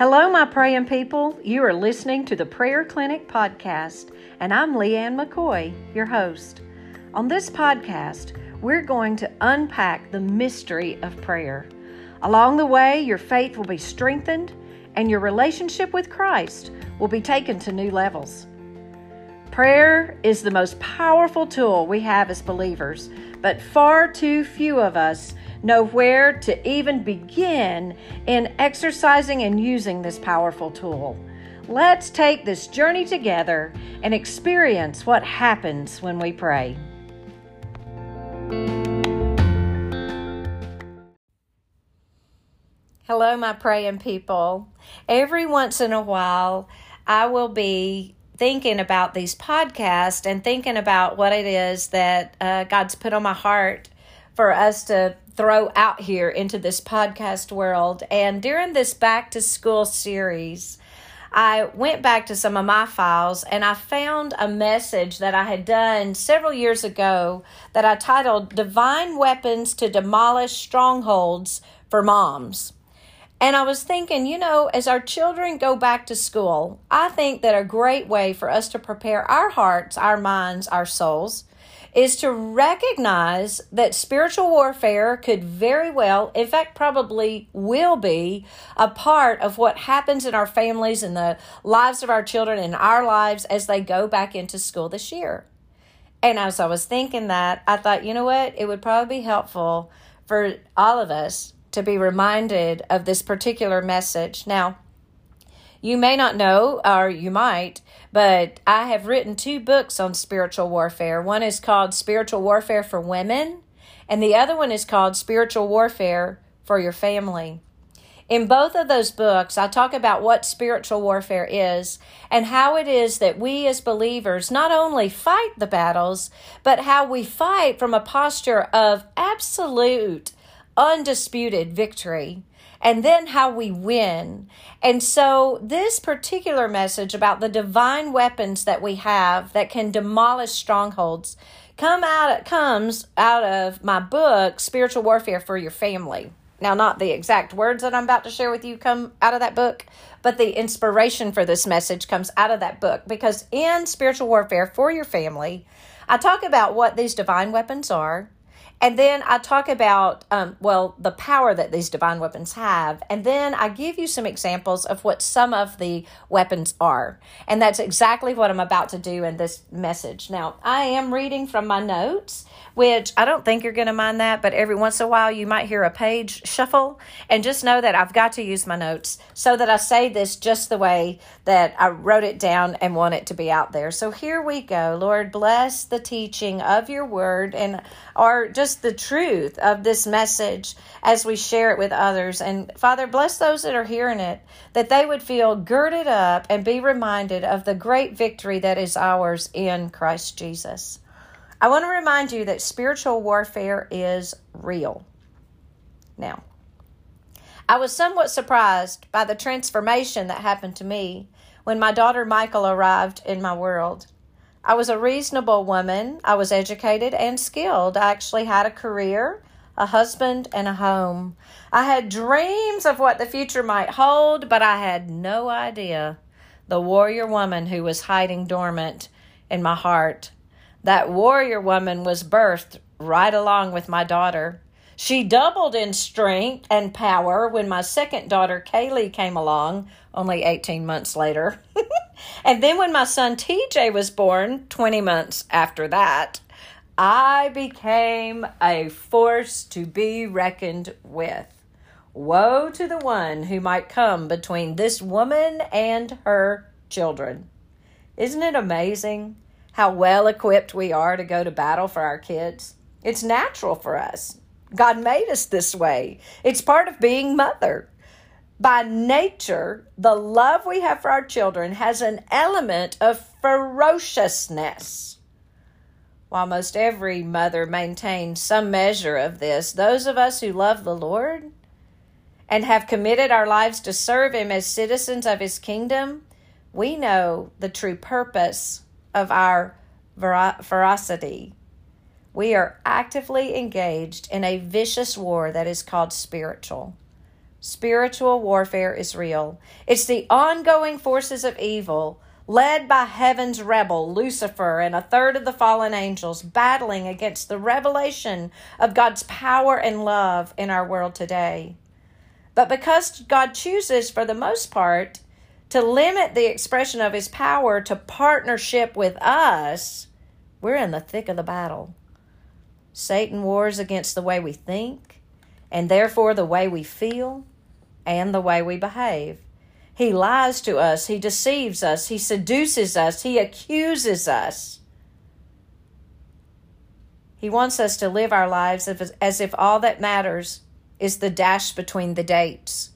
Hello, my praying people. You are listening to the Prayer Clinic podcast, and I'm Leighann McCoy, your host. On this podcast, we're going to unpack the mystery of prayer. Along the way, your faith will be strengthened and your relationship with Christ will be taken to new levels. Prayer is the most powerful tool we have as believers, but far too few of us know where to even begin in exercising and using this powerful tool. Let's take this journey together and experience what happens when we pray. Hello, my praying people. Every once in a while, I will be thinking about these podcasts and thinking about what it is that uh, God's put on my heart for us to throw out here into this podcast world. And during this back to school series, I went back to some of my files and I found a message that I had done several years ago that I titled Divine Weapons to Demolish Strongholds for Moms. And I was thinking, you know, as our children go back to school, I think that a great way for us to prepare our hearts, our minds, our souls is to recognize that spiritual warfare could very well, in fact, probably will be a part of what happens in our families and the lives of our children and our lives as they go back into school this year. And as I was thinking that, I thought, you know what? It would probably be helpful for all of us to be reminded of this particular message. Now, you may not know, or you might, but I have written two books on spiritual warfare. One is called Spiritual Warfare for Women, and the other one is called Spiritual Warfare for Your Family. In both of those books, I talk about what spiritual warfare is and how it is that we as believers not only fight the battles, but how we fight from a posture of absolute, undisputed victory and then how we win. And so, this particular message about the divine weapons that we have that can demolish strongholds come out comes out of my book Spiritual Warfare for Your Family. Now, not the exact words that I'm about to share with you come out of that book, but the inspiration for this message comes out of that book because in Spiritual Warfare for Your Family, I talk about what these divine weapons are and then I talk about, um, well, the power that these divine weapons have. And then I give you some examples of what some of the weapons are. And that's exactly what I'm about to do in this message. Now, I am reading from my notes, which I don't think you're going to mind that, but every once in a while you might hear a page shuffle. And just know that I've got to use my notes so that I say this just the way that I wrote it down and want it to be out there. So here we go. Lord, bless the teaching of your word and or just just the truth of this message as we share it with others. And Father, bless those that are hearing it, that they would feel girded up and be reminded of the great victory that is ours in Christ Jesus. I want to remind you that spiritual warfare is real. Now, I was somewhat surprised by the transformation that happened to me when my daughter Michael arrived in my world. I was a reasonable woman. I was educated and skilled. I actually had a career, a husband, and a home. I had dreams of what the future might hold, but I had no idea the warrior woman who was hiding dormant in my heart. That warrior woman was birthed right along with my daughter. She doubled in strength and power when my second daughter, Kaylee, came along only 18 months later. And then when my son TJ was born, 20 months after that, I became a force to be reckoned with. Woe to the one who might come between this woman and her children. Isn't it amazing how well equipped we are to go to battle for our kids? It's natural for us. God made us this way. It's part of being mother by nature, the love we have for our children has an element of ferociousness. While most every mother maintains some measure of this, those of us who love the Lord and have committed our lives to serve Him as citizens of His kingdom, we know the true purpose of our ferocity. We are actively engaged in a vicious war that is called spiritual. Spiritual warfare is real. It's the ongoing forces of evil led by heaven's rebel, Lucifer, and a third of the fallen angels, battling against the revelation of God's power and love in our world today. But because God chooses, for the most part, to limit the expression of his power to partnership with us, we're in the thick of the battle. Satan wars against the way we think, and therefore the way we feel, and the way we behave. He lies to us, he deceives us, he seduces us, he accuses us. He wants us to live our lives as if all that matters is the dash between the dates.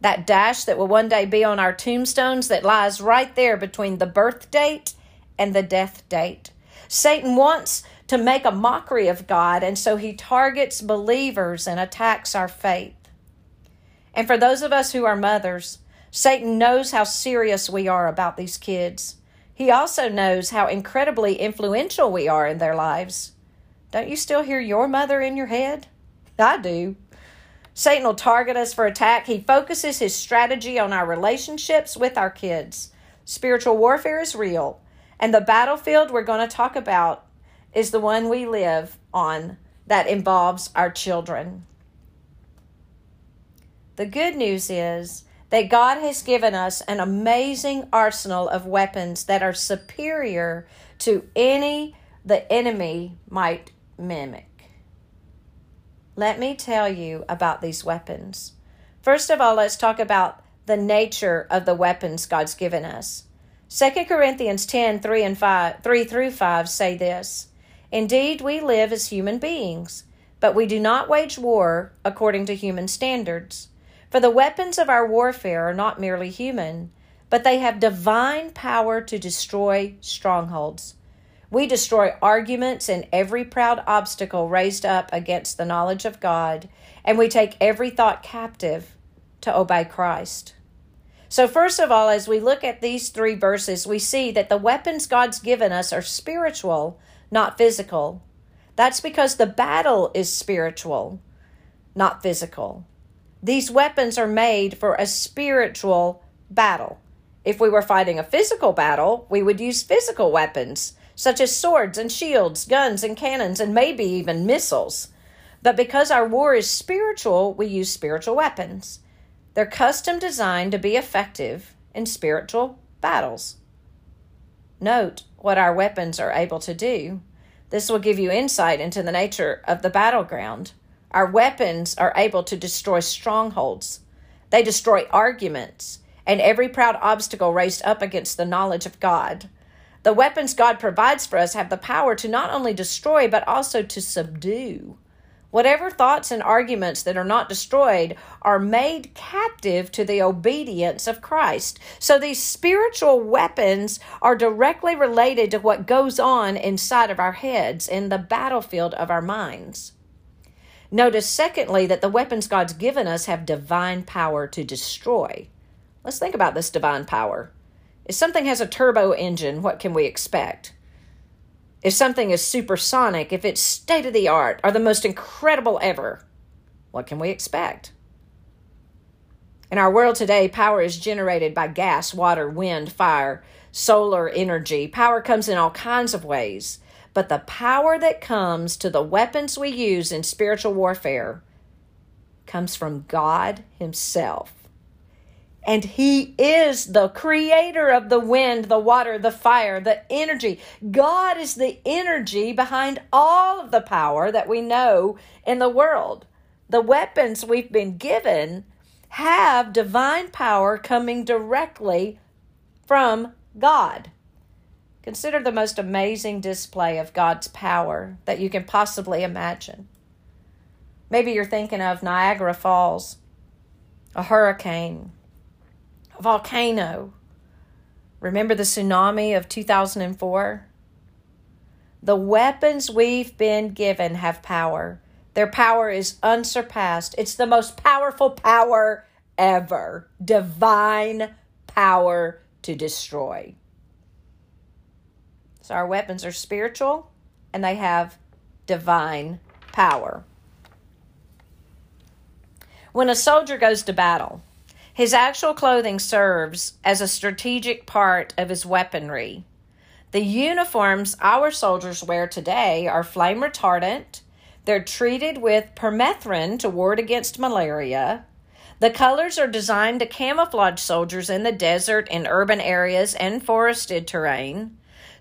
That dash that will one day be on our tombstones that lies right there between the birth date and the death date. Satan wants to make a mockery of God, and so he targets believers and attacks our faith. And for those of us who are mothers, Satan knows how serious we are about these kids. He also knows how incredibly influential we are in their lives. Don't you still hear your mother in your head? I do. Satan will target us for attack. He focuses his strategy on our relationships with our kids. Spiritual warfare is real, and the battlefield we're going to talk about is the one we live on that involves our children. The good news is that God has given us an amazing arsenal of weapons that are superior to any the enemy might mimic. Let me tell you about these weapons. First of all, let's talk about the nature of the weapons God's given us. 2 Corinthians 10 3 and 5, 3 through 5 say this Indeed, we live as human beings, but we do not wage war according to human standards. For the weapons of our warfare are not merely human, but they have divine power to destroy strongholds. We destroy arguments and every proud obstacle raised up against the knowledge of God, and we take every thought captive to obey Christ. So, first of all, as we look at these three verses, we see that the weapons God's given us are spiritual, not physical. That's because the battle is spiritual, not physical. These weapons are made for a spiritual battle. If we were fighting a physical battle, we would use physical weapons, such as swords and shields, guns and cannons, and maybe even missiles. But because our war is spiritual, we use spiritual weapons. They're custom designed to be effective in spiritual battles. Note what our weapons are able to do. This will give you insight into the nature of the battleground. Our weapons are able to destroy strongholds, they destroy arguments and every proud obstacle raised up against the knowledge of God. The weapons God provides for us have the power to not only destroy, but also to subdue. Whatever thoughts and arguments that are not destroyed are made captive to the obedience of Christ. So these spiritual weapons are directly related to what goes on inside of our heads in the battlefield of our minds. Notice, secondly, that the weapons God's given us have divine power to destroy. Let's think about this divine power. If something has a turbo engine, what can we expect? If something is supersonic, if it's state of the art or the most incredible ever, what can we expect? In our world today, power is generated by gas, water, wind, fire, solar energy. Power comes in all kinds of ways. But the power that comes to the weapons we use in spiritual warfare comes from God Himself. And He is the creator of the wind, the water, the fire, the energy. God is the energy behind all of the power that we know in the world. The weapons we've been given have divine power coming directly from God. Consider the most amazing display of God's power that you can possibly imagine. Maybe you're thinking of Niagara Falls, a hurricane, a volcano. Remember the tsunami of 2004? The weapons we've been given have power. Their power is unsurpassed. It's the most powerful power ever divine power to destroy. So our weapons are spiritual and they have divine power. When a soldier goes to battle, his actual clothing serves as a strategic part of his weaponry. The uniforms our soldiers wear today are flame retardant. They're treated with permethrin to ward against malaria. The colors are designed to camouflage soldiers in the desert, in urban areas, and forested terrain.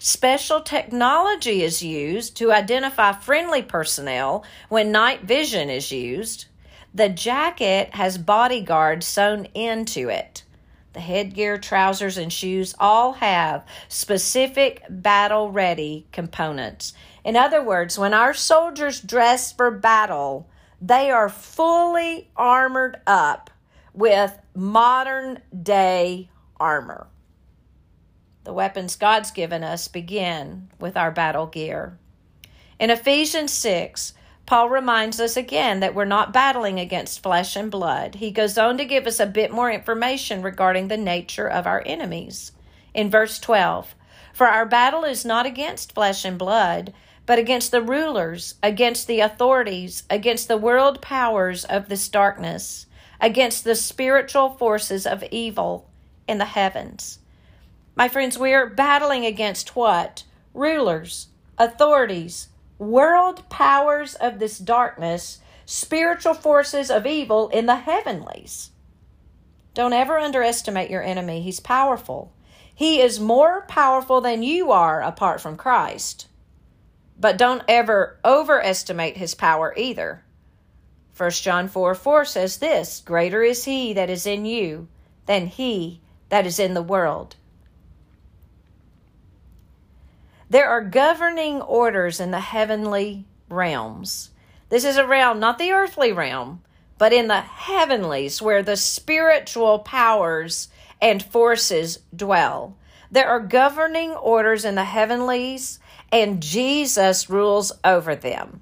Special technology is used to identify friendly personnel when night vision is used. The jacket has bodyguards sewn into it. The headgear, trousers, and shoes all have specific battle ready components. In other words, when our soldiers dress for battle, they are fully armored up with modern day armor. The weapons God's given us begin with our battle gear. In Ephesians 6, Paul reminds us again that we're not battling against flesh and blood. He goes on to give us a bit more information regarding the nature of our enemies. In verse 12, for our battle is not against flesh and blood, but against the rulers, against the authorities, against the world powers of this darkness, against the spiritual forces of evil in the heavens. My friends, we are battling against what? Rulers, authorities, world powers of this darkness, spiritual forces of evil in the heavenlies. Don't ever underestimate your enemy. He's powerful. He is more powerful than you are apart from Christ. But don't ever overestimate his power either. 1 John 4 4 says this Greater is he that is in you than he that is in the world. There are governing orders in the heavenly realms. This is a realm, not the earthly realm, but in the heavenlies where the spiritual powers and forces dwell. There are governing orders in the heavenlies, and Jesus rules over them.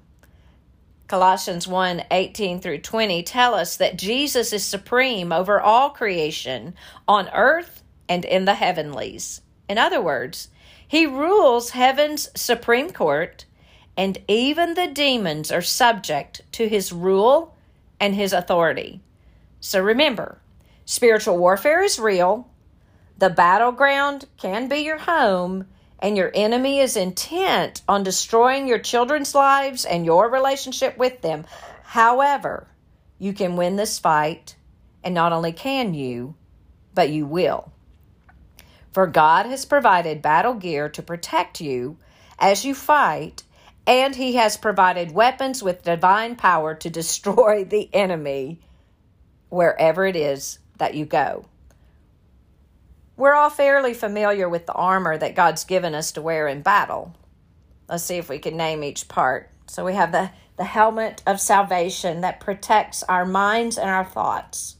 Colossians 1 18 through 20 tell us that Jesus is supreme over all creation on earth and in the heavenlies. In other words, he rules heaven's supreme court, and even the demons are subject to his rule and his authority. So remember, spiritual warfare is real, the battleground can be your home, and your enemy is intent on destroying your children's lives and your relationship with them. However, you can win this fight, and not only can you, but you will. For God has provided battle gear to protect you as you fight, and He has provided weapons with divine power to destroy the enemy wherever it is that you go. We're all fairly familiar with the armor that God's given us to wear in battle. Let's see if we can name each part. So we have the, the helmet of salvation that protects our minds and our thoughts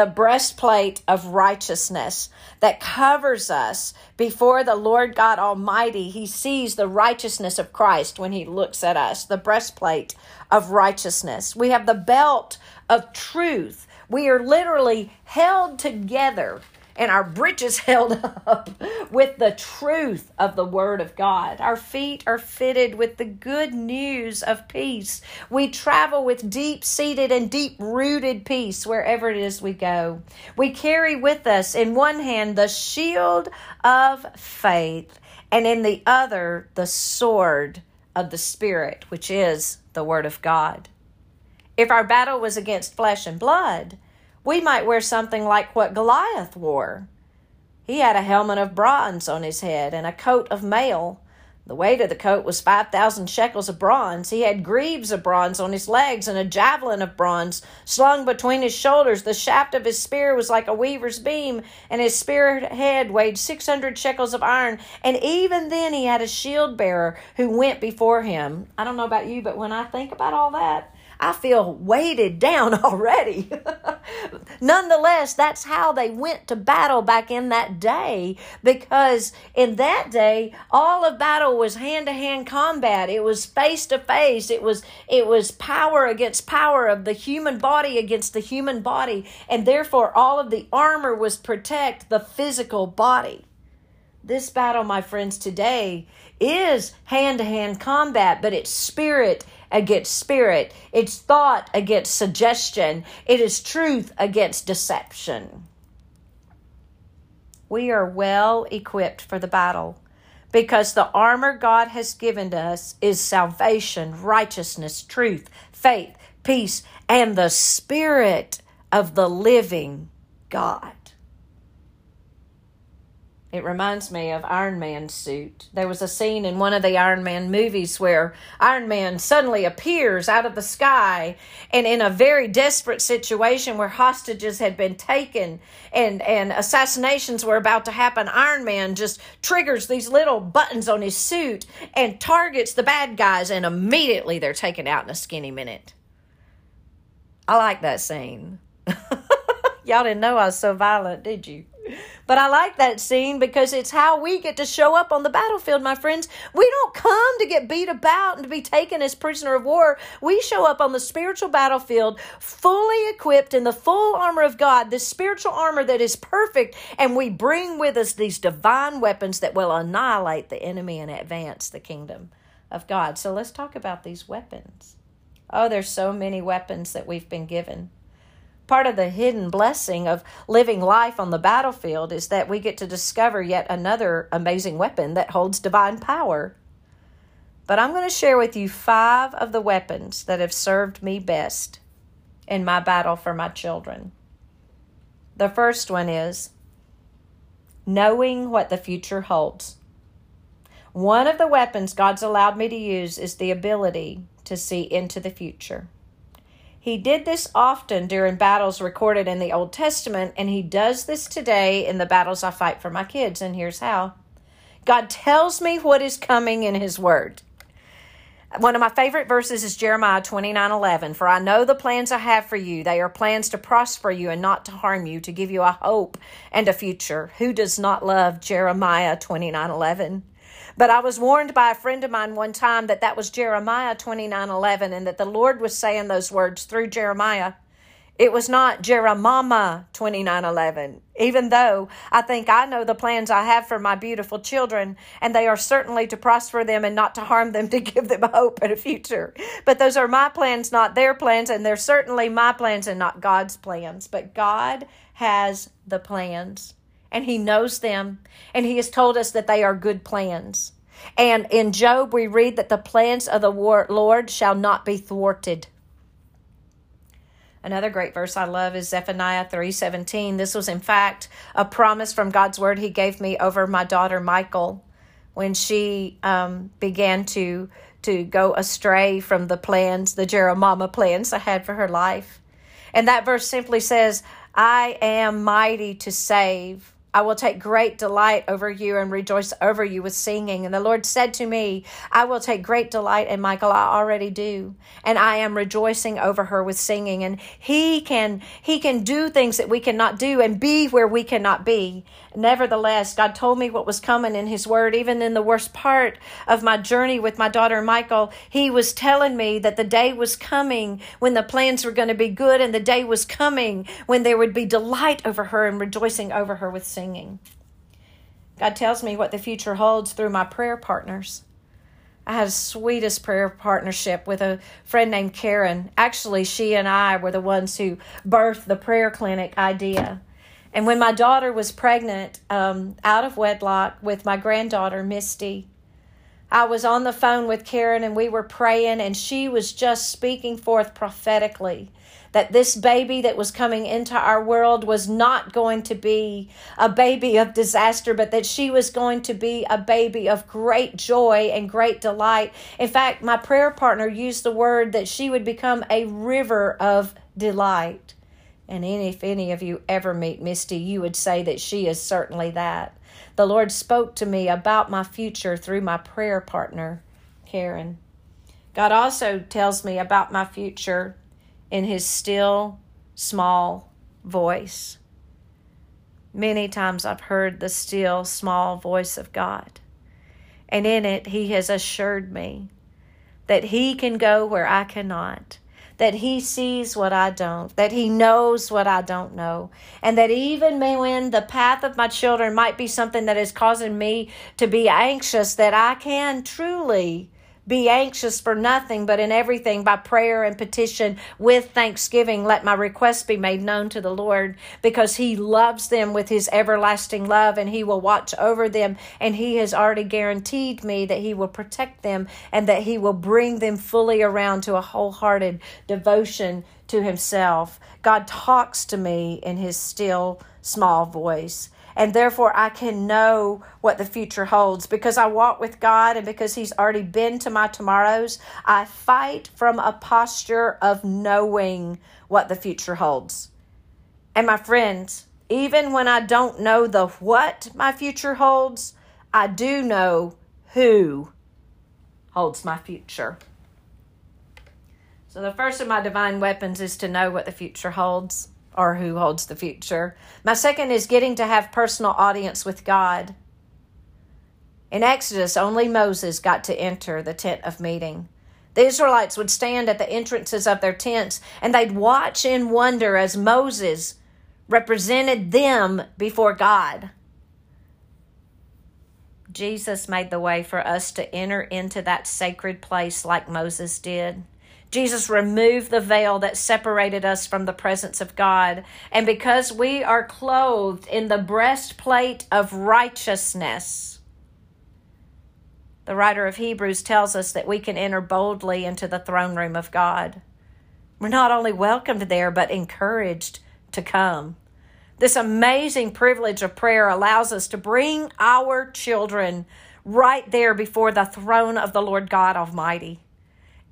the breastplate of righteousness that covers us before the Lord God Almighty. He sees the righteousness of Christ when he looks at us, the breastplate of righteousness. We have the belt of truth. We are literally held together and our britches held up with the truth of the Word of God. Our feet are fitted with the good news of peace. We travel with deep seated and deep rooted peace wherever it is we go. We carry with us in one hand the shield of faith, and in the other the sword of the Spirit, which is the Word of God. If our battle was against flesh and blood, we might wear something like what Goliath wore. He had a helmet of bronze on his head and a coat of mail. The weight of the coat was 5,000 shekels of bronze. He had greaves of bronze on his legs and a javelin of bronze slung between his shoulders. The shaft of his spear was like a weaver's beam, and his spear head weighed 600 shekels of iron. And even then, he had a shield bearer who went before him. I don't know about you, but when I think about all that, I feel weighted down already. Nonetheless, that's how they went to battle back in that day because in that day all of battle was hand-to-hand combat. It was face to face. It was it was power against power of the human body against the human body and therefore all of the armor was protect the physical body. This battle, my friends, today is hand to hand combat, but it's spirit against spirit. It's thought against suggestion. It is truth against deception. We are well equipped for the battle because the armor God has given us is salvation, righteousness, truth, faith, peace, and the Spirit of the living God. It reminds me of Iron Man's suit. There was a scene in one of the Iron Man movies where Iron Man suddenly appears out of the sky and in a very desperate situation where hostages had been taken and, and assassinations were about to happen. Iron Man just triggers these little buttons on his suit and targets the bad guys, and immediately they're taken out in a skinny minute. I like that scene. Y'all didn't know I was so violent, did you? But I like that scene because it's how we get to show up on the battlefield, my friends. We don't come to get beat about and to be taken as prisoner of war. We show up on the spiritual battlefield fully equipped in the full armor of God, the spiritual armor that is perfect, and we bring with us these divine weapons that will annihilate the enemy and advance the kingdom of God. So let's talk about these weapons. Oh, there's so many weapons that we've been given part of the hidden blessing of living life on the battlefield is that we get to discover yet another amazing weapon that holds divine power. But I'm going to share with you five of the weapons that have served me best in my battle for my children. The first one is knowing what the future holds. One of the weapons God's allowed me to use is the ability to see into the future. He did this often during battles recorded in the Old Testament, and he does this today in the battles I fight for my kids. And here's how God tells me what is coming in his word. One of my favorite verses is Jeremiah 29 11. For I know the plans I have for you. They are plans to prosper you and not to harm you, to give you a hope and a future. Who does not love Jeremiah 29 11? But I was warned by a friend of mine one time that that was Jeremiah 29 11 and that the Lord was saying those words through Jeremiah. It was not Jeremiah 29 11, even though I think I know the plans I have for my beautiful children, and they are certainly to prosper them and not to harm them, to give them hope and a future. But those are my plans, not their plans, and they're certainly my plans and not God's plans. But God has the plans and he knows them, and he has told us that they are good plans. And in Job, we read that the plans of the Lord shall not be thwarted. Another great verse I love is Zephaniah 3:17. This was in fact a promise from God's word he gave me over my daughter Michael when she um, began to to go astray from the plans, the Jeremiah plans I had for her life. And that verse simply says, I am mighty to save. I will take great delight over you and rejoice over you with singing. And the Lord said to me, I will take great delight in Michael. I already do. And I am rejoicing over her with singing. And he can, he can do things that we cannot do and be where we cannot be. Nevertheless, God told me what was coming in his word. Even in the worst part of my journey with my daughter Michael, he was telling me that the day was coming when the plans were going to be good and the day was coming when there would be delight over her and rejoicing over her with singing singing. God tells me what the future holds through my prayer partners. I had the sweetest prayer partnership with a friend named Karen. Actually, she and I were the ones who birthed the prayer clinic idea. And when my daughter was pregnant, um, out of wedlock with my granddaughter, Misty, I was on the phone with Karen and we were praying, and she was just speaking forth prophetically that this baby that was coming into our world was not going to be a baby of disaster, but that she was going to be a baby of great joy and great delight. In fact, my prayer partner used the word that she would become a river of delight. And if any of you ever meet Misty, you would say that she is certainly that. The Lord spoke to me about my future through my prayer partner, Karen. God also tells me about my future in his still, small voice. Many times I've heard the still, small voice of God. And in it, he has assured me that he can go where I cannot, that he sees what I don't, that he knows what I don't know, and that even when the path of my children might be something that is causing me to be anxious, that I can truly Be anxious for nothing, but in everything by prayer and petition with thanksgiving, let my requests be made known to the Lord, because He loves them with His everlasting love, and He will watch over them. And He has already guaranteed me that He will protect them and that He will bring them fully around to a wholehearted devotion to Himself. God talks to me in His still, small voice and therefore I can know what the future holds because I walk with God and because He's already been to my tomorrows. I fight from a posture of knowing what the future holds. And my friends, even when I don't know the what my future holds, I do know who holds my future. So, the first of my divine weapons is to know what the future holds or who holds the future. My second is getting to have personal audience with God. In Exodus, only Moses got to enter the tent of meeting. The Israelites would stand at the entrances of their tents and they'd watch in wonder as Moses represented them before God. Jesus made the way for us to enter into that sacred place like Moses did. Jesus removed the veil that separated us from the presence of God. And because we are clothed in the breastplate of righteousness, the writer of Hebrews tells us that we can enter boldly into the throne room of God. We're not only welcomed there, but encouraged to come. This amazing privilege of prayer allows us to bring our children right there before the throne of the Lord God Almighty.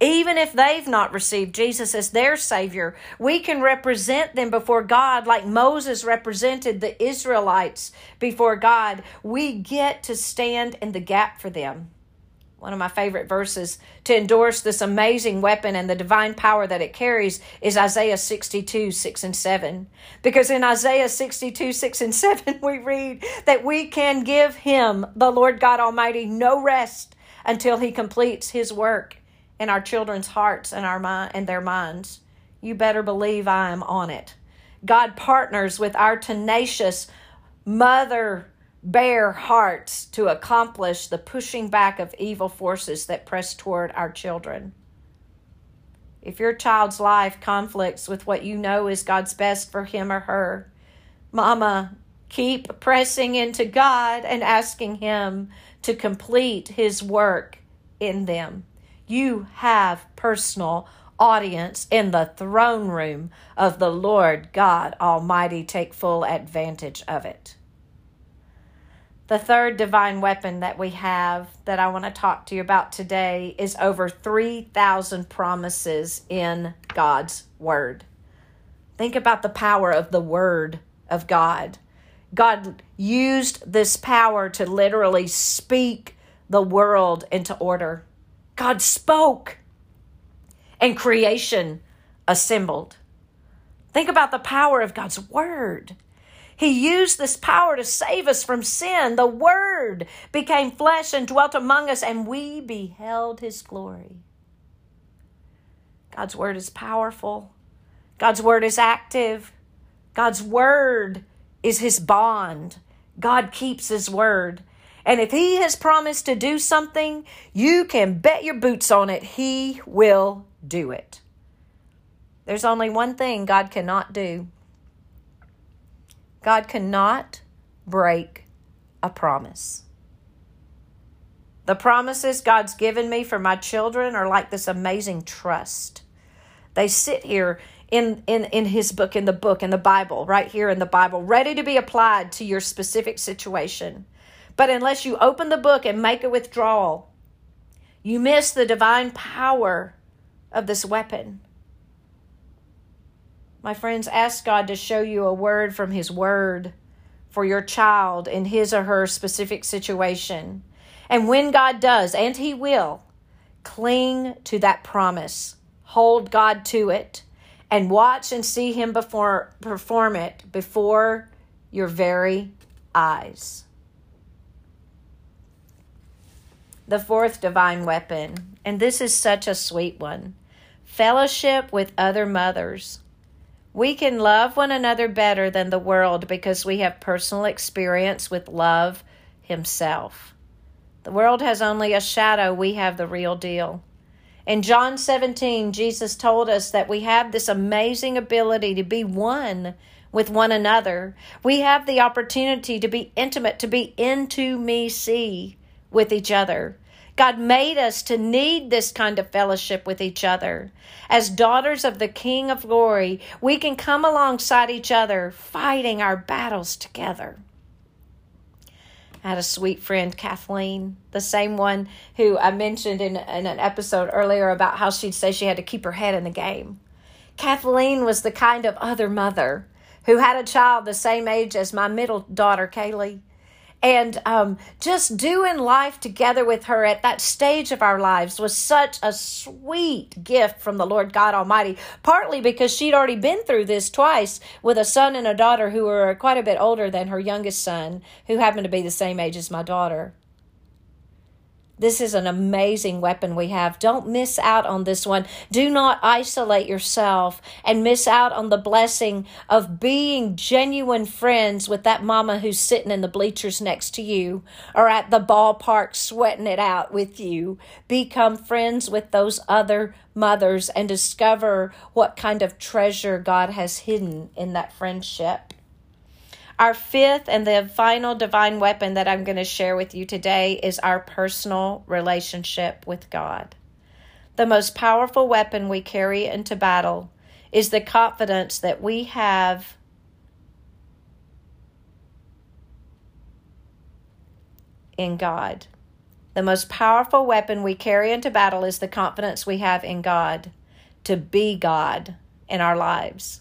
Even if they've not received Jesus as their Savior, we can represent them before God like Moses represented the Israelites before God. We get to stand in the gap for them. One of my favorite verses to endorse this amazing weapon and the divine power that it carries is Isaiah 62, 6 and 7. Because in Isaiah 62, 6 and 7, we read that we can give him, the Lord God Almighty, no rest until he completes his work in our children's hearts and our mind and their minds. You better believe I am on it. God partners with our tenacious mother bear hearts to accomplish the pushing back of evil forces that press toward our children. If your child's life conflicts with what you know is God's best for him or her, Mama, keep pressing into God and asking Him to complete His work in them you have personal audience in the throne room of the Lord God Almighty. Take full advantage of it. The third divine weapon that we have that I want to talk to you about today is over 3,000 promises in God's Word. Think about the power of the Word of God. God used this power to literally speak the world into order. God spoke and creation assembled. Think about the power of God's word. He used this power to save us from sin. The Word became flesh and dwelt among us, and we beheld His glory. God's Word is powerful. God's Word is active. God's Word is His bond. God keeps His Word. And if He has promised to do something, you can bet your boots on it. He will do it. There's only one thing God cannot do God cannot break a promise. The promises God's given me for my children are like this amazing trust. They sit here in, in, in His book, in the book, in the Bible, right here in the Bible, ready to be applied to your specific situation. But unless you open the book and make a withdrawal, you miss the divine power of this weapon. My friends, ask God to show you a word from His Word for your child in his or her specific situation. And when God does, and He will, cling to that promise, hold God to it, and watch and see Him before, perform it before your very eyes. The fourth divine weapon, and this is such a sweet one fellowship with other mothers. We can love one another better than the world because we have personal experience with love Himself. The world has only a shadow, we have the real deal. In John 17, Jesus told us that we have this amazing ability to be one with one another. We have the opportunity to be intimate, to be into me see with each other. God made us to need this kind of fellowship with each other. As daughters of the King of Glory, we can come alongside each other, fighting our battles together. I had a sweet friend, Kathleen, the same one who I mentioned in, in an episode earlier about how she'd say she had to keep her head in the game. Kathleen was the kind of other mother who had a child the same age as my middle daughter, Kaylee and um, just doing life together with her at that stage of our lives was such a sweet gift from the Lord God Almighty. Partly because she'd already been through this twice with a son and a daughter who were quite a bit older than her youngest son, who happened to be the same age as my daughter. This is an amazing weapon we have. Don't miss out on this one. Do not isolate yourself and miss out on the blessing of being genuine friends with that mama who's sitting in the bleachers next to you or at the ballpark sweating it out with you. Become friends with those other mothers and discover what kind of treasure God has hidden in that friendship. Our fifth and the final divine weapon that I'm going to share with you today is our personal relationship with God. The most powerful weapon we carry into battle is the confidence that we have in God. The most powerful weapon we carry into battle is the confidence we have in God to be God in our lives.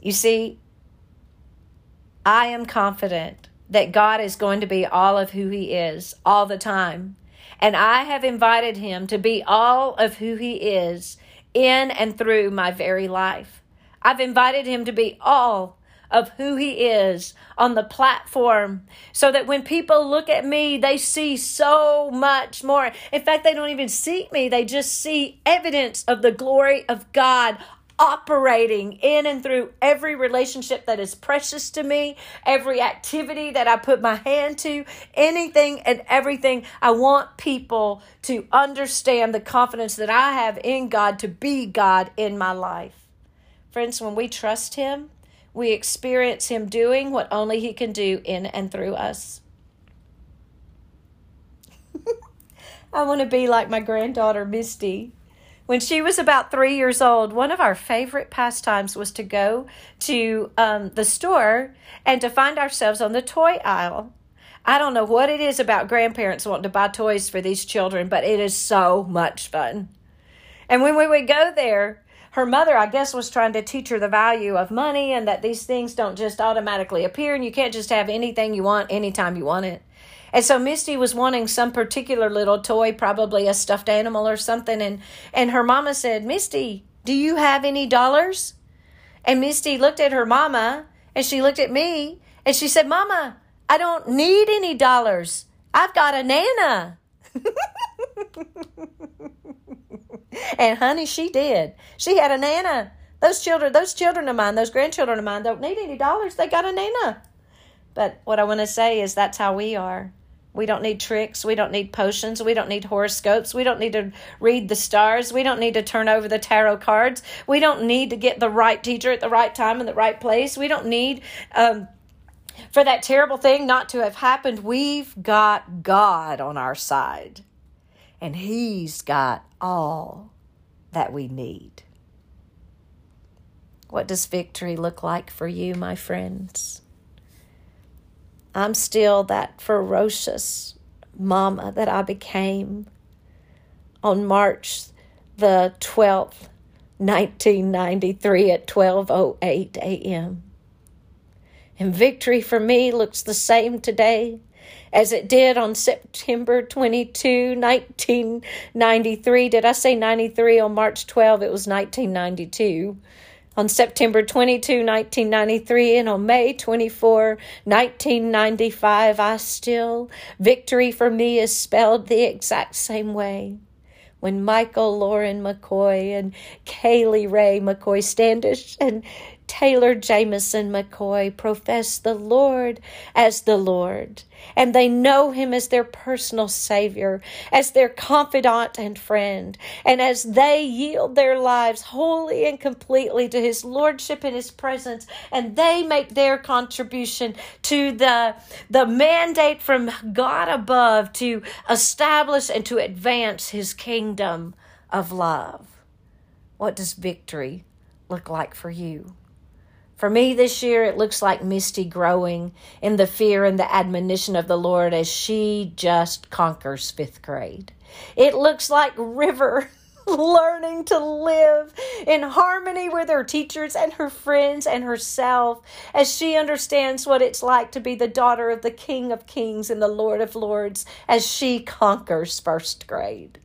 You see, I am confident that God is going to be all of who He is all the time. And I have invited Him to be all of who He is in and through my very life. I've invited Him to be all of who He is on the platform so that when people look at me, they see so much more. In fact, they don't even see me, they just see evidence of the glory of God operating in and through every relationship that is precious to me, every activity that I put my hand to, anything and everything. I want people to understand the confidence that I have in God to be God in my life. Friends, when we trust Him, we experience Him doing what only He can do in and through us. I want to be like my granddaughter, Misty. When she was about three years old, one of our favorite pastimes was to go to um, the store and to find ourselves on the toy aisle. I don't know what it is about grandparents wanting to buy toys for these children, but it is so much fun. And when we would go there, her mother, I guess, was trying to teach her the value of money and that these things don't just automatically appear and you can't just have anything you want anytime you want it. And so Misty was wanting some particular little toy, probably a stuffed animal or something. And, and her mama said, Misty, do you have any dollars? And Misty looked at her mama and she looked at me and she said, Mama, I don't need any dollars. I've got a Nana. and honey, she did. She had a Nana. Those children, those children of mine, those grandchildren of mine don't need any dollars. They got a Nana. But what I want to say is that's how we are. We don't need tricks. We don't need potions. We don't need horoscopes. We don't need to read the stars. We don't need to turn over the tarot cards. We don't need to get the right teacher at the right time in the right place. We don't need um, for that terrible thing not to have happened. We've got God on our side, and He's got all that we need. What does victory look like for you, my friends? I'm still that ferocious mama that I became on March the 12th, 1993 at 12:08 a.m. And victory for me looks the same today as it did on September 22, 1993. Did I say 93 on March 12? It was 1992 on September 22, 1993, and on May 24, 1995, I still, victory for me is spelled the exact same way. When Michael Lauren McCoy and Kaylee Ray McCoy Standish and Taylor Jameson McCoy profess the Lord as the Lord, and they know Him as their personal Savior, as their confidant and friend, and as they yield their lives wholly and completely to His Lordship and His presence, and they make their contribution to the, the mandate from God above to establish and to advance His kingdom of love. What does victory look like for you? For me this year, it looks like Misty growing in the fear and the admonition of the Lord as she just conquers fifth grade. It looks like River learning to live in harmony with her teachers and her friends and herself as she understands what it's like to be the daughter of the King of Kings and the Lord of Lords as she conquers first grade.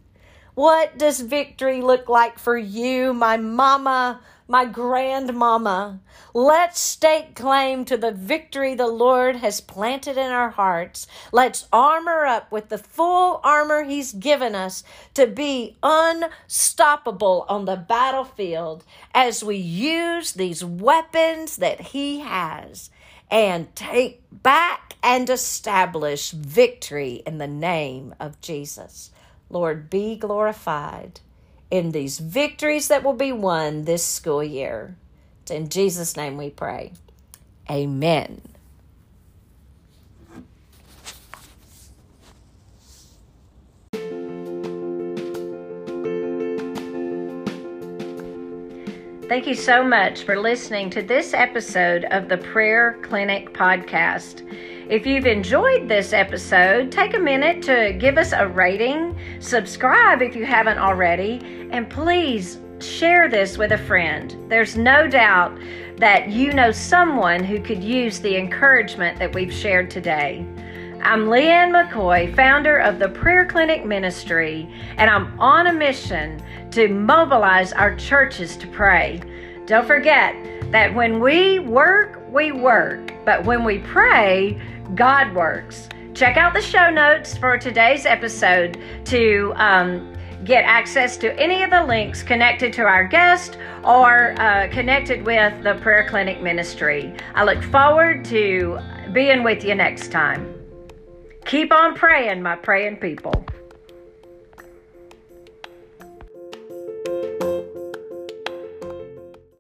What does victory look like for you, my mama, my grandmama? Let's stake claim to the victory the Lord has planted in our hearts. Let's armor up with the full armor He's given us to be unstoppable on the battlefield as we use these weapons that He has and take back and establish victory in the name of Jesus. Lord, be glorified in these victories that will be won this school year. It's in Jesus' name we pray. Amen. Thank you so much for listening to this episode of the Prayer Clinic Podcast. If you've enjoyed this episode, take a minute to give us a rating, subscribe if you haven't already, and please share this with a friend. There's no doubt that you know someone who could use the encouragement that we've shared today. I'm Leighann McCoy, founder of the Prayer Clinic Ministry, and I'm on a mission to mobilize our churches to pray. Don't forget that when we work, we work, but when we pray, God works. Check out the show notes for today's episode to um, get access to any of the links connected to our guest or uh, connected with the Prayer Clinic Ministry. I look forward to being with you next time. Keep on praying, my praying people.